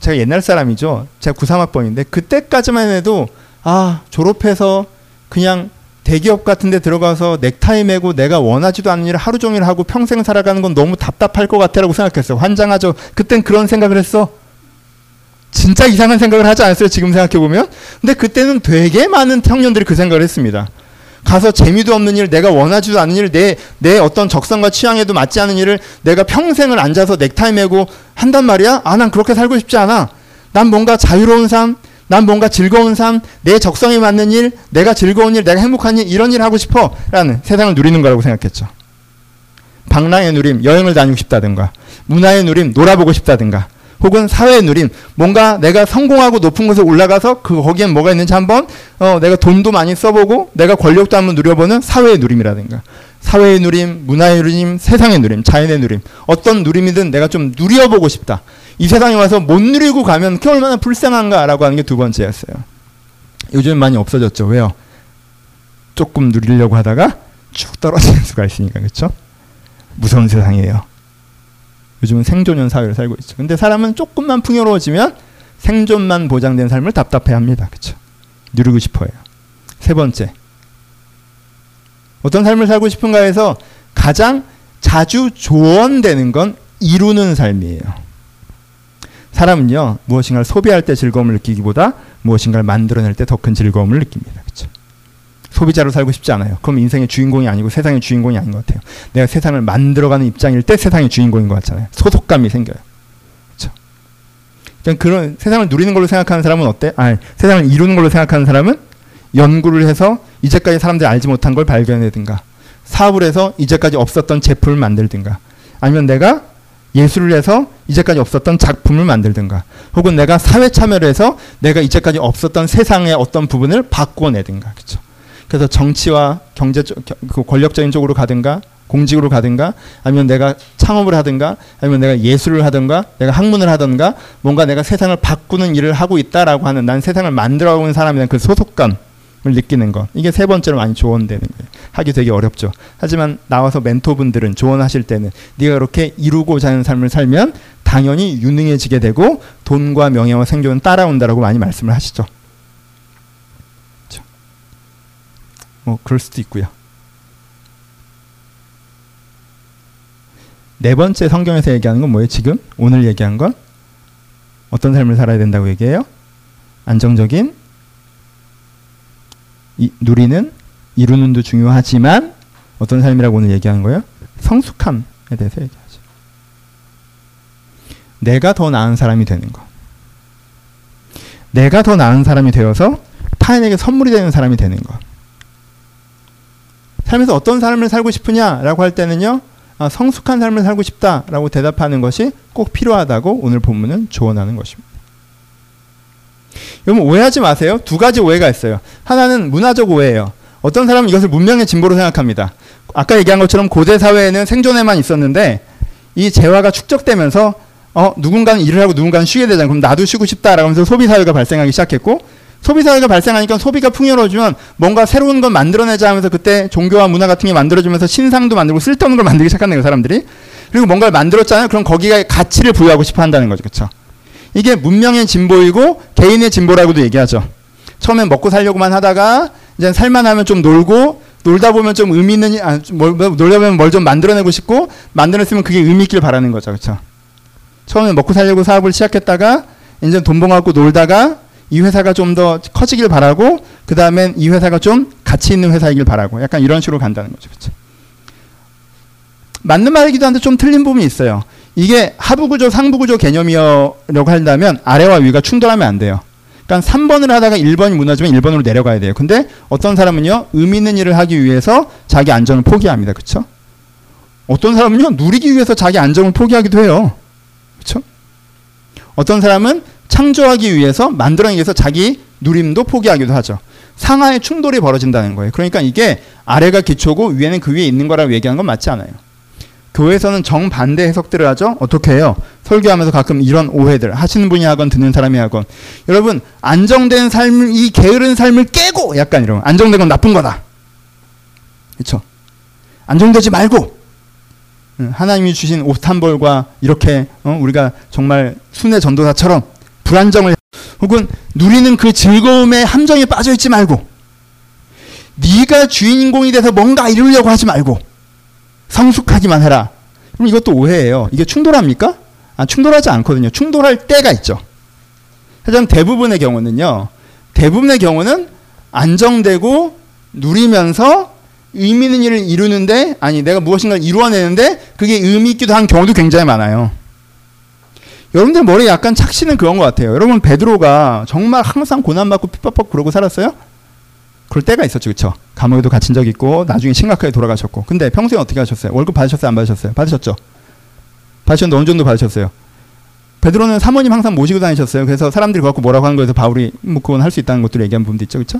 제가 옛날 사람이죠. 제가 93학번인데 그때까지만 해도 아 졸업해서 그냥 대기업 같은 데 들어가서 넥타이 매고 내가 원하지도 않는 일을 하루 종일 하고 평생 살아가는 건 너무 답답할 것 같아라고 생각했어요. 환장하죠. 그땐 그런 생각을 했어. 진짜 이상한 생각을 하지 않았어요. 지금 생각해보면. 근데 그때는 되게 많은 청년들이 그 생각을 했습니다. 가서 재미도 없는 일, 내가 원하지도 않는 일, 내, 내 어떤 적성과 취향에도 맞지 않은 일을 내가 평생을 앉아서 넥타이 메고 한단 말이야? 아, 난 그렇게 살고 싶지 않아. 난 뭔가 자유로운 삶, 난 뭔가 즐거운 삶, 내 적성에 맞는 일, 내가 즐거운 일, 내가 행복한 일, 이런 일 하고 싶어. 라는 세상을 누리는 거라고 생각했죠. 방랑의 누림, 여행을 다니고 싶다든가, 문화의 누림, 놀아보고 싶다든가, 혹은 사회의 누림, 뭔가 내가 성공하고 높은 곳에 올라가서 그 거기엔 뭐가 있는지 한번 어, 내가 돈도 많이 써보고 내가 권력도 한번 누려보는 사회의 누림이라든가 사회의 누림, 문화의 누림, 세상의 누림, 자연의 누림 어떤 누림이든 내가 좀 누려보고 싶다. 이 세상에 와서 못 누리고 가면 그 얼마나 불쌍한가라고 하는 게 두 번째였어요. 요즘 많이 없어졌죠. 왜요? 조금 누리려고 하다가 쭉 떨어지는 수가 있으니까 그렇죠? 무서운 세상이에요. 요즘은 생존형 사회를 살고 있죠. 근데 사람은 조금만 풍요로워지면 생존만 보장된 삶을 답답해합니다. 그렇죠? 누리고 싶어요. 세 번째, 어떤 삶을 살고 싶은가 해서 가장 자주 조언되는 건 이루는 삶이에요. 사람은요 무엇인가를 소비할 때 즐거움을 느끼기보다 무엇인가를 만들어낼 때 더 큰 즐거움을 느낍니다. 그렇죠? 소비자로 살고 싶지 않아요. 그럼 인생의 주인공이 아니고 세상의 주인공이 아닌 것 같아요. 내가 세상을 만들어가는 입장일 때 세상의 주인공인 것 같잖아요. 소속감이 생겨요. 그렇죠? 그런 세상을 누리는 걸로 생각하는 사람은 어때? 아, 세상을 이루는 걸로 생각하는 사람은 연구를 해서 이제까지 사람들이 알지 못한 걸 발견해든가 사업을 해서 이제까지 없었던 제품을 만들든가 아니면 내가 예술을 해서 이제까지 없었던 작품을 만들든가 혹은 내가 사회 참여를 해서 내가 이제까지 없었던 세상의 어떤 부분을 바꾸어내든가 그렇죠. 그래서 정치와 경제 그 권력적인 쪽으로 가든가 공직으로 가든가 아니면 내가 창업을 하든가 아니면 내가 예술을 하든가 내가 학문을 하든가 뭔가 내가 세상을 바꾸는 일을 하고 있다라고 하는 난 세상을 만들어가고 있는 사람이라는 그 소속감을 느끼는 것 이게 세 번째로 많이 조언되는 거예요. 하기 되게 어렵죠. 하지만 나와서 멘토분들은 조언하실 때는 네가 그렇게 이루고자 하는 삶을 살면 당연히 유능해지게 되고 돈과 명예와 생존은 따라온다라고 많이 말씀을 하시죠 뭐 그럴 수도 있고요. 네 번째 성경에서 얘기하는 건 뭐예요? 지금 오늘 얘기한 건 어떤 삶을 살아야 된다고 얘기해요? 안정적인 이, 누리는 이루는 도 중요하지만 어떤 삶이라고 오늘 얘기하는 거예요? 성숙함에 대해서 얘기하죠. 내가 더 나은 사람이 되는 거. 내가 더 나은 사람이 되어서 타인에게 선물이 되는 사람이 되는 거. 삶에서 어떤 삶을 살고 싶으냐라고 할 때는요. 아, 성숙한 삶을 살고 싶다라고 대답하는 것이 꼭 필요하다고 오늘 본문은 조언하는 것입니다. 여러분 오해하지 마세요. 두 가지 오해가 있어요. 하나는 문화적 오해예요. 어떤 사람은 이것을 문명의 진보로 생각합니다. 아까 얘기한 것처럼 고대 사회에는 생존에만 있었는데 이 재화가 축적되면서 어 누군가는 일을 하고 누군가는 쉬게 되잖아요. 그럼 나도 쉬고 싶다라고 하면서 소비 사회가 발생하기 시작했고 소비 사회가 발생하니까 소비가 풍요로워지면 뭔가 새로운 걸 만들어내자 하면서 그때 종교와 문화 같은 게 만들어지면서 신상도 만들고 쓸데없는 걸 만들기 시작한 거예요, 사람들이. 그리고 뭔가를 만들었잖아요. 그럼 거기가 가치를 부여하고 싶어 한다는 거죠. 그렇죠? 이게 문명의 진보이고 개인의 진보라고도 얘기하죠. 처음엔 먹고 살려고만 하다가 이제 살만하면 좀 놀고 놀다 보면 좀 의미 있는 아, 뭘, 놀다 보면 뭘 좀 만들어내고 싶고 만들었으면 그게 의미 있길 바라는 거죠. 그렇죠? 처음에 먹고 살려고 사업을 시작했다가 이제 돈 벌갖고 놀다가 이 회사가 좀 더 커지길 바라고 그 다음엔 이 회사가 좀 가치 있는 회사이길 바라고 약간 이런 식으로 간다는 거죠. 그렇죠? 맞는 말이기도 한데 좀 틀린 부분이 있어요. 이게 하부구조, 상부구조 개념이라고 한다면 아래와 위가 충돌하면 안 돼요. 그러니까 3번을 하다가 1번이 무너지면 1번으로 내려가야 돼요. 근데 어떤 사람은요, 의미 있는 일을 하기 위해서 자기 안정을 포기합니다. 그쵸? 어떤 사람은요, 누리기 위해서 자기 안정을 포기하기도 해요. 그쵸? 어떤 사람은 창조하기 위해서, 만들어내기 위해서 자기 누림도 포기하기도 하죠. 상하의 충돌이 벌어진다는 거예요. 그러니까 이게 아래가 기초고 위에는 그 위에 있는 거라고 얘기하는 건 맞지 않아요. 교회에서는 정반대 해석들을 하죠. 어떻게 해요? 설교하면서 가끔 이런 오해들 하시는 분이 하건 듣는 사람이 하건 여러분 안정된 삶을 이 게으른 삶을 깨고 약간 이런 안정된 건 나쁜 거다. 그렇죠? 안정되지 말고 하나님이 주신 옷 한 벌과 이렇게 어? 우리가 정말 순회 전도사처럼 불안정을 혹은 누리는 그 즐거움의 함정에 빠져 있지 말고 네가 주인공이 돼서 뭔가 이루려고 하지 말고 성숙하기만 해라. 그럼 이것도 오해예요. 이게 충돌합니까? 아, 충돌하지 않거든요. 충돌할 때가 있죠. 하지만 대부분의 경우는요. 대부분의 경우는 안정되고 누리면서 의미 있는 일을 이루는데 아니 내가 무엇인가를 이루어내는데 그게 의미 있기도 한 경우도 굉장히 많아요. 여러분들 머리에 약간 착시는 그런 것 같아요. 여러분 베드로가 정말 항상 고난받고 핍박받고 그러고 살았어요? 그럴 때가 있었죠, 그렇죠? 감옥에도 갇힌 적 있고 나중에 심각하게 돌아가셨고. 근데 평소에 어떻게 하셨어요? 월급 받으셨어요, 안 받으셨어요? 받으셨죠? 받으셨는데 어느 정도 받으셨어요? 베드로는 사모님 항상 모시고 다니셨어요. 그래서 사람들이 갖고 뭐라고 하는 거에서 바울이 뭐 그건 할 수 있다는 것들을 얘기한 부분도 있죠, 그렇죠?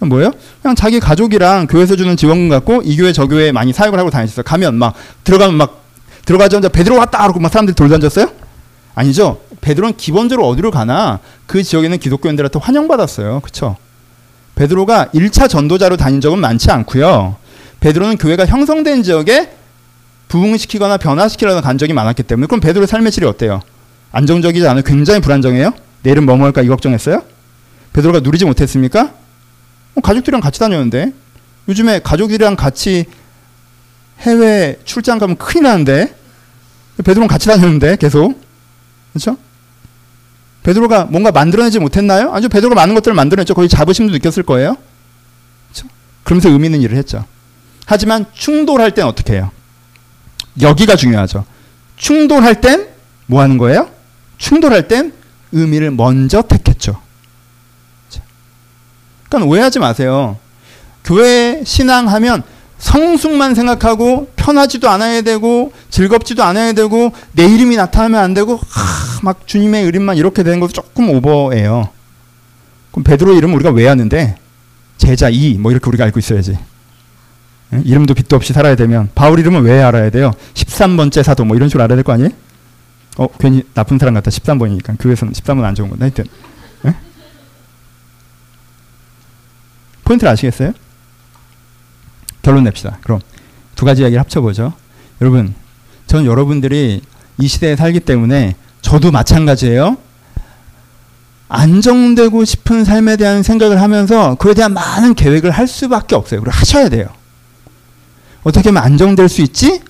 뭐예요? 그냥 자기 가족이랑 교회에서 주는 지원금 갖고 이 교회 저 교회 많이 사역을 하고 다니셨어요. 가면 막 들어가면 막 들어가자마자 베드로 왔다 그러고 막 사람들이 돌 던졌어요? 아니죠. 베드로는 기본적으로 어디로 가나 그 지역에 있는 기독교인들한테 환영받았어요. 그렇죠? 베드로가 1차 전도자로 다닌 적은 많지 않고요. 베드로는 교회가 형성된 지역에 부흥시키거나 변화시키려는 간 적이 많았기 때문에 그럼 베드로의 삶의 질이 어때요? 안정적이지 않아요? 굉장히 불안정해요? 내일은 뭐 먹을까 이 걱정했어요? 베드로가 누리지 못했습니까? 어, 가족들이랑 같이 다녔는데 요즘에 가족들이랑 같이 해외 출장 가면 큰일 나는데 베드로는 같이 다녔는데 계속 그렇죠? 베드로가 뭔가 만들어내지 못했나요? 아니죠. 베드로가 많은 것들을 만들어냈죠. 거의 자부심도 느꼈을 거예요. 그렇죠? 그러면서 의미 있는 일을 했죠. 하지만 충돌할 땐 어떻게 해요? 여기가 중요하죠. 충돌할 땐 뭐 하는 거예요? 충돌할 땐 의미를 먼저 택했죠. 그러니까 오해하지 마세요. 교회 신앙하면 성숙만 생각하고 편하지도 않아야 되고 즐겁지도 않아야 되고 내 이름이 나타나면 안 되고 하, 막 주님의 이름만 이렇게 되는 것도 조금 오버예요. 그럼 베드로 이름 우리가 왜 하는데 제자 이 뭐 이렇게 우리가 알고 있어야지. 예? 이름도 빛도 없이 살아야 되면 바울 이름은 왜 알아야 돼요? 13번째 사도 뭐 이런 식으로 알아야 될 거 아니에요? 어 괜히 나쁜 사람 같다 13번이니까 교회에서는 13번 안 좋은 건데 하여튼 예? 포인트를 아시겠어요? 결론 냅시다. 그럼 두 가지 이야기를 합쳐보죠. 여러분, 전 여러분들이 이 시대에 살기 때문에 저도 마찬가지예요. 안정되고 싶은 삶에 대한 생각을 하면서 그에 대한 많은 계획을 할 수밖에 없어요. 그리고 하셔야 돼요. 어떻게 하면 안정될 수 있지?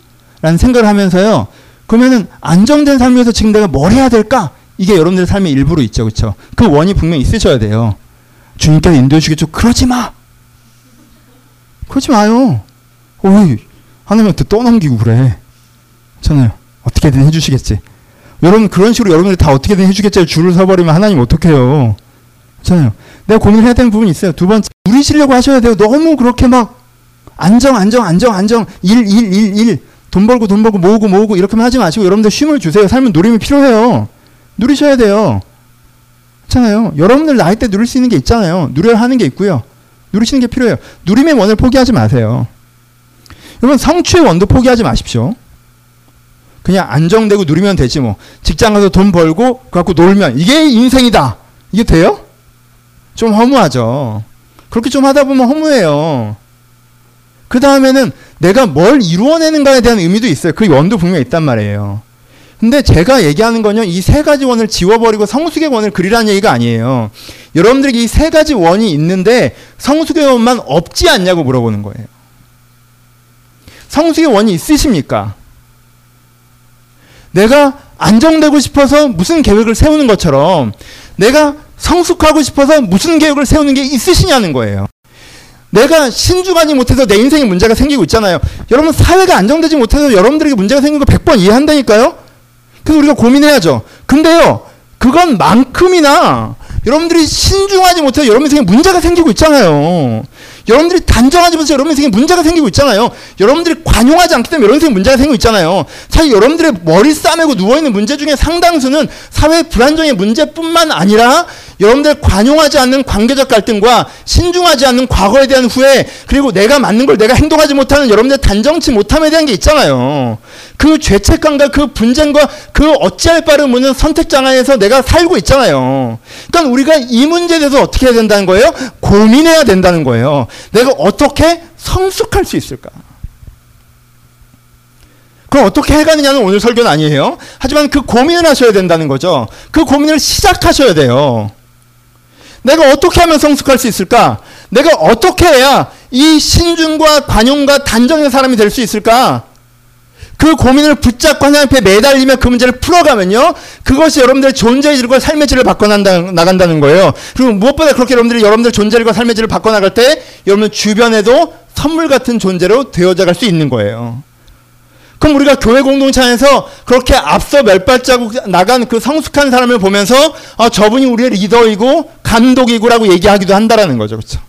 라는 생각을 하면서요. 그러면은 안정된 삶에서 지금 내가 뭘 해야 될까? 이게 여러분들의 삶의 일부로 있죠. 그렇죠? 그 원이 분명히 있으셔야 돼요. 주님께서 인도해 주겠죠. 그러지 마. 그러지 마요. 어이, 하나님한테 떠넘기고 그래. 괜찮아요. 어떻게든 해주시겠지. 여러분, 그런 식으로 여러분들이 다 어떻게든 해주겠지. 줄을 서버리면 하나님 어떡해요. 괜찮아요. 내가 고민을 해야 되는 부분이 있어요. 두 번째, 누리시려고 하셔야 돼요. 너무 그렇게 막, 안정, 안정, 안정, 안정, 일, 일, 일, 일. 돈 벌고, 돈 벌고, 모으고, 모으고, 이렇게만 하지 마시고, 여러분들 쉼을 주세요. 삶은 누림이 필요해요. 누리셔야 돼요. 괜찮아요. 여러분들 나이 때 누릴 수 있는 게 있잖아요. 누려야 하는 게 있고요. 누리시는 게 필요해요. 누림의 원을 포기하지 마세요. 여러분 성취의 원도 포기하지 마십시오. 그냥 안정되고 누리면 되지 뭐. 직장 가서 돈 벌고 갖고 놀면 이게 인생이다. 이게 돼요? 좀 허무하죠. 그렇게 좀 하다 보면 허무해요. 그 다음에는 내가 뭘 이루어내는가에 대한 의미도 있어요. 그 원도 분명히 있단 말이에요. 근데 제가 얘기하는 건요, 이 세 가지 원을 지워버리고 성숙의 원을 그리라는 얘기가 아니에요. 여러분들에게 이세 가지 원이 있는데 성숙의 원만 없지 않냐고 물어보는 거예요. 성숙의 원이 있으십니까? 내가 안정되고 싶어서 무슨 계획을 세우는 것처럼 내가 성숙하고 싶어서 무슨 계획을 세우는 게 있으시냐는 거예요. 내가 신중하지 못해서 내 인생에 문제가 생기고 있잖아요. 여러분 사회가 안정되지 못해서 여러분들에게 문제가 생긴 거 100번 이해한다니까요. 그래서 우리가 고민해야죠. 근데요. 그건 만큼이나 여러분들이 신중하지 못해서 여러분 인생에 문제가 생기고 있잖아요. 여러분들이 단정하지 못해서 여러분 인생에 문제가 생기고 있잖아요. 여러분들이 관용하지 않기 때문에 여러분 인생에 문제가 생기고 있잖아요. 사실 여러분들의 머리 싸매고 누워있는 문제 중에 상당수는 사회 불안정의 문제뿐만 아니라 여러분들 관용하지 않는 관계적 갈등과 신중하지 않는 과거에 대한 후회 그리고 내가 맞는 걸 내가 행동하지 못하는 여러분들 단정치 못함에 대한 게 있잖아요. 그 죄책감과 그 분쟁과 그 어찌할 바를 묻는 선택 장애에서 내가 살고 있잖아요. 그러니까 우리가 이 문제에 대해서 어떻게 해야 된다는 거예요? 고민해야 된다는 거예요. 내가 어떻게 성숙할 수 있을까? 그럼 어떻게 해가느냐는 오늘 설교는 아니에요. 하지만 그 고민을 하셔야 된다는 거죠. 그 고민을 시작하셔야 돼요. 내가 어떻게 하면 성숙할 수 있을까? 내가 어떻게 해야 이 신중과 관용과 단정의 사람이 될 수 있을까? 그 고민을 붙잡고 하나님 앞에 매달리며 그 문제를 풀어가면요. 그것이 여러분들의 존재의 질과 삶의 질을 바꿔나간다는 거예요. 그리고 무엇보다 그렇게 여러분들이 여러분들 존재과 삶의 질을 바꿔나갈 때 여러분 주변에도 선물 같은 존재로 되어져 갈 수 있는 거예요. 그럼 우리가 교회 공동체 안에서 그렇게 앞서 몇 발자국 나간 그 성숙한 사람을 보면서 아, 저분이 우리의 리더이고 감독이고라고 얘기하기도 한다라는 거죠. 그렇죠?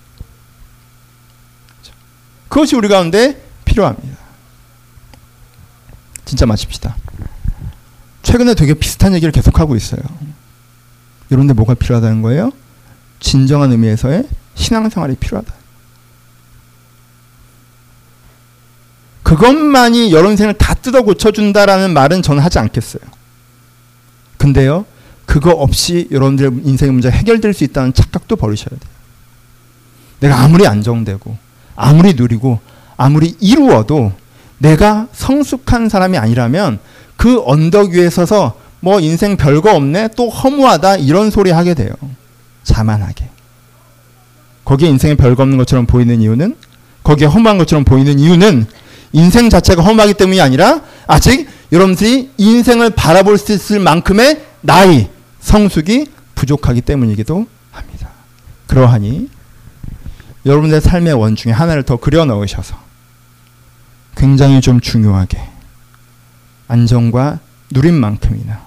그것이 우리 가운데 필요합니다. 진짜 마십시다. 최근에 되게 비슷한 얘기를 계속하고 있어요. 이런데 뭐가 필요하다는 거예요? 진정한 의미에서의 신앙생활이 필요하다. 그것만이 여러분 인생을 다 뜯어 고쳐준다라는 말은 저는 하지 않겠어요. 근데요, 그거 없이 여러분들의 인생의 문제가 해결될 수 있다는 착각도 버리셔야 돼요. 내가 아무리 안정되고, 아무리 누리고, 아무리 이루어도 내가 성숙한 사람이 아니라면 그 언덕 위에 서서 뭐 인생 별거 없네, 또 허무하다, 이런 소리 하게 돼요. 자만하게. 거기에 인생에 별거 없는 것처럼 보이는 이유는, 거기에 허무한 것처럼 보이는 이유는 인생 자체가 험하기 때문이 아니라 아직 여러분들이 인생을 바라볼 수 있을 만큼의 나이, 성숙이 부족하기 때문이기도 합니다. 그러하니 여러분의 삶의 원 중에 하나를 더 그려 넣으셔서 굉장히 좀 중요하게 안정과 누림만큼이나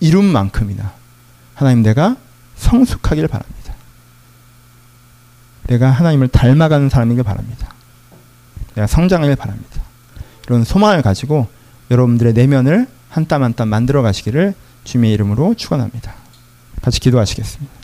이룸만큼이나 하나님 내가 성숙하길 바랍니다. 내가 하나님을 닮아가는 사람이길 바랍니다. 내가 성장하길 바랍니다. 이런 소망을 가지고 여러분들의 내면을 한 땀 한 땀 만들어 가시기를 주님의 이름으로 축원합니다. 같이 기도하시겠습니다.